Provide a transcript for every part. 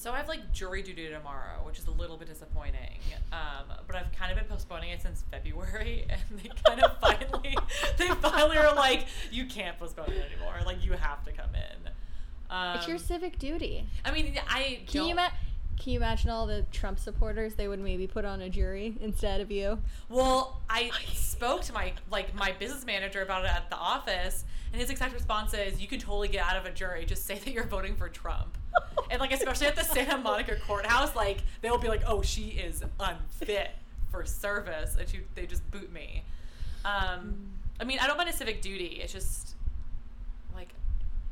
So I have like jury duty tomorrow, which is a little bit disappointing. Um, but I've kind of been postponing it since February, and they kind of finally, they finally are like, you can't postpone it anymore. Like you have to come in. Um, it's your civic duty. I mean, I Can you Can you imagine all the Trump supporters they would maybe put on a jury instead of you? Well, I spoke to my like my business manager about it at the office, and his exact response is, "You can totally get out of a jury. Just say that you're voting for Trump." and like especially at the Santa Monica courthouse, like they'll be like, "Oh, she is unfit for service," and she they just boot me. Um, I mean, I don't mind a civic duty. It's just like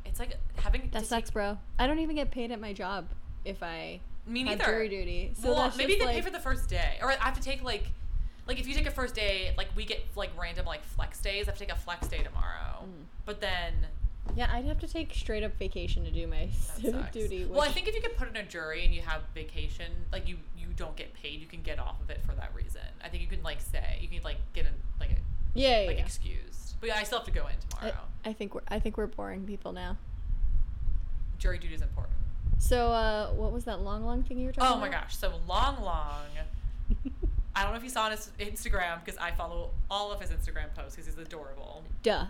it's like having That sucks, take- bro. I don't even get paid at my job if I Me have neither. jury duty. So well, maybe they pay for the first day, or I have to take like, like if you take a first day, like we get like random like flex days. I have to take a flex day tomorrow, Mm. but then Yeah, I'd have to take straight up vacation to do my civic duty. Well, I think if you get put in a jury and you have vacation, like you you don't get paid, you can get off of it for that reason. I think you can like say you can like get in like a, yeah, yeah, like yeah. excused, but yeah, I still have to go in I, tomorrow. I think we're I think we're boring people now. jury duty is important. So, uh, what was that Lang, Lang thing you were talking about? Oh about? my gosh, so Lang, Lang. I don't know if you saw on his Instagram because I follow all of his Instagram posts because he's adorable. Duh.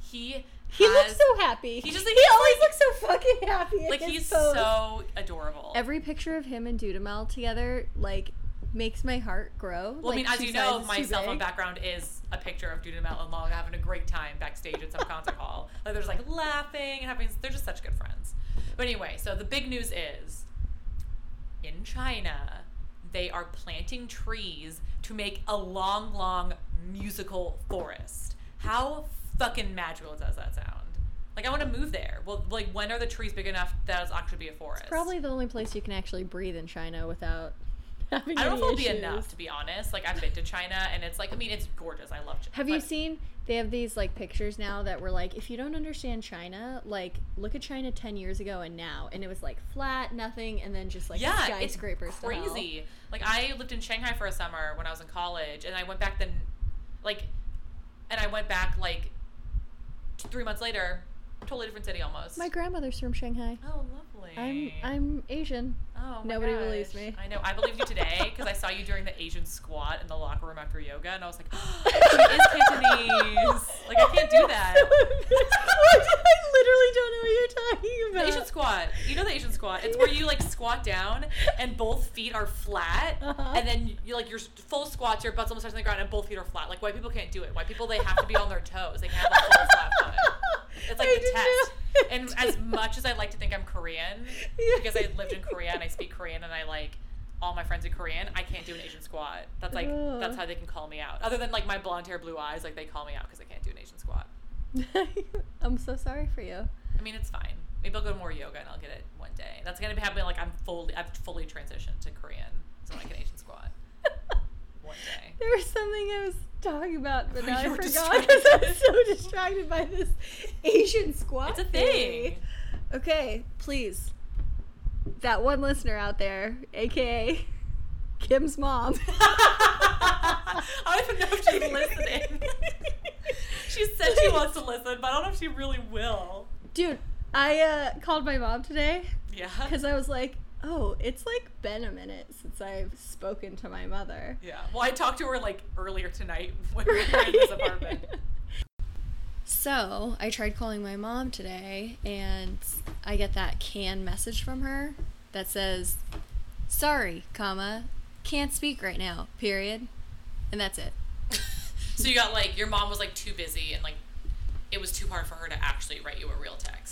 He He has- looks so happy. he just, he like, he's, always like- looks so fucking happy. like he's posts. so adorable. Every picture of him and Dudamel together, like, makes my heart grow. well, I mean, as you know, my cell phone background is a picture of Dudamel and Lang having a great time backstage at some concert hall. Like there's like laughing and having. They're just such good friends. But anyway, so the big news is, in China, they are planting trees to make a Lang, Lang musical forest. How fucking magical does that sound? Like I want to move there. Well, like when are the trees big enough that it'll actually be a forest? Probably the only place you can actually breathe in China without having I don't know if it'll be enough to be honest. Like I've been to China and it's like I mean it's gorgeous. I love China. Have you seen? They have these like pictures now that were like, if you don't understand China, like look at China ten years ago and now, and it was like flat, nothing, and then just like yeah, skyscrapers. crazy. Like I lived in Shanghai for a summer when I was in college, and I went back then, like, and I went back like three months later, totally different city almost. My grandmother's from Shanghai. oh, lovely. I'm I'm Asian. Oh, my Nobody believes me. I know. I believed you today because I saw you during the Asian squat in the locker room after yoga, and I was like, she is Cantonese. Like I can't do that. I literally don't know what you're talking The about. Asian squat. You know the Asian squat. It's where you like squat down and both feet are flat, Uh-huh. and then you like your full squats, your butt's almost touching the ground, and both feet are flat. Like white people can't do it. White people they have to be on their toes. They can't have a full flat foot. It's like I the test. And as much as I like to think I'm Korean, because I lived in Korea and I speak Korean and I like all my friends are Korean, I can't do an Asian squat. That's like that's how they can call me out. Other than like my blonde hair, blue eyes, like they call me out because I can't do an Asian squat. I'm so sorry for you. I mean, it's fine. Maybe I'll go to more yoga and I'll get it one day. That's gonna be happening. Like I'm fully, I've fully transitioned to Korean, so like an Asian squat one day. There was something I was talking about, but now I forgot because I'm so distracted by this Asian squat. It's a thing. Okay, please. That one listener out there, aka Kim's mom. I don't even know if she's listening. she said she wants to listen, but I don't know if she really will. Dude, I uh, called my mom today Yeah. because I was like, oh, it's like been a minute since I've spoken to my mother. Yeah. Well, I talked to her like earlier tonight when we were in this apartment. So I tried calling my mom today, and I get that canned message from her that says, "Sorry, comma, can't speak right now." Period, and that's it. So you got like your mom was like too busy and like it was too hard for her to actually write you a real text.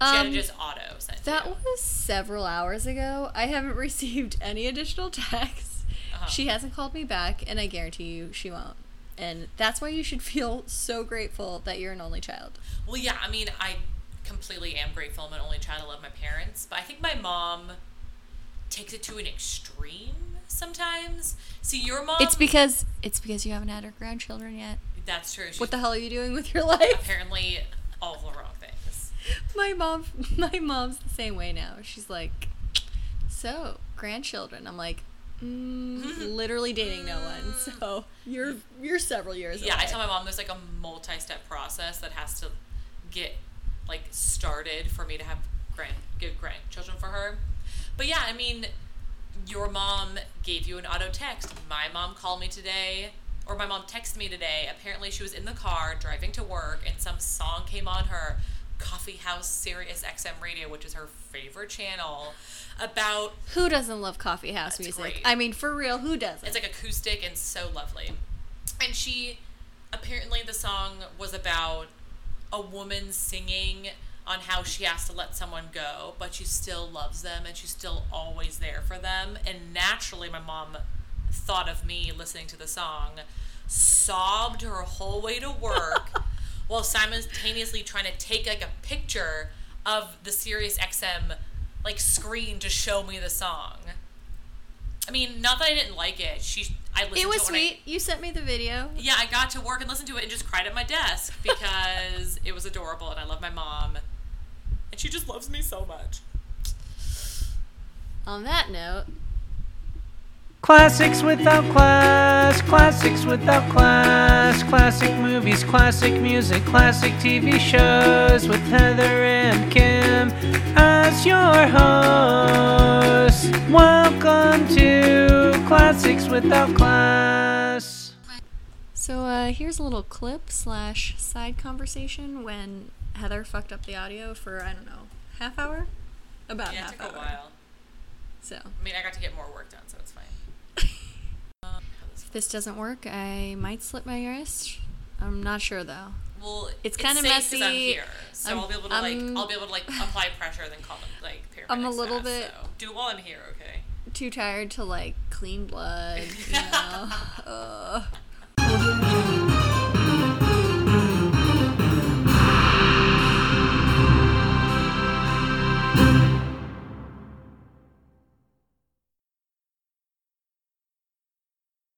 She had to Um, just auto send That you. was several hours ago. I haven't received any additional texts. Uh-huh. She hasn't called me back, and I guarantee you she won't. And that's why you should feel so grateful that you're an only child. Well, yeah, I mean, I completely am grateful. I'm an only child. I love my parents, but I think my mom takes it to an extreme sometimes. See, your mom. It's because it's because you haven't had her grandchildren yet. that's true. She's What the hell are you doing with your life? apparently all the wrong things. My mom my mom's the same way now she's like so grandchildren i'm like mm, literally dating no one so you're you're several years Yeah, I tell my mom there's like a multi-step process that has to get like started for me to have grand give grandchildren for her. But yeah, I mean, your mom gave you an auto text. My mom called me today, or my mom texted me today. Apparently, she was in the car driving to work, and some song came on her coffee house Sirius XM radio, which is her favorite channel, about Who doesn't love coffee house music? great. I mean, for real, who doesn't? It's like acoustic and so lovely. And she apparently the song was about a woman singing on how she has to let someone go, but she still loves them and she's still always there for them. And naturally my mom thought of me listening to the song, sobbed her whole way to work while simultaneously trying to take like a picture of the Sirius XM like screen to show me the song. I mean, not that I didn't like it. She, I listened it was to it when I- sweet. You sent me the video. yeah, I got to work and listened to it and just cried at my desk because it was adorable and I love my mom. And she just loves me so much. On that note, Classics without class, classics without class, classic movies, classic music, classic TV shows with Heather and Kim as your hosts. Welcome to Classics Without Class. so uh, here's a little clip slash side conversation when Heather fucked up the audio for I don't know half hour, about Yeah, it half took a while. So I mean, I got to get more work done, so it's fine. If this doesn't work, I might slip my wrist. I'm not sure though. well, It's kinda safe 'cause I'm messy. here, so I'm- I'll be able to I'm- like I'll be able to like apply pressure, then call them like paramedics. I'm a little bit- so. do it while I'm here, okay? Too tired to like clean blood, you know. Ugh.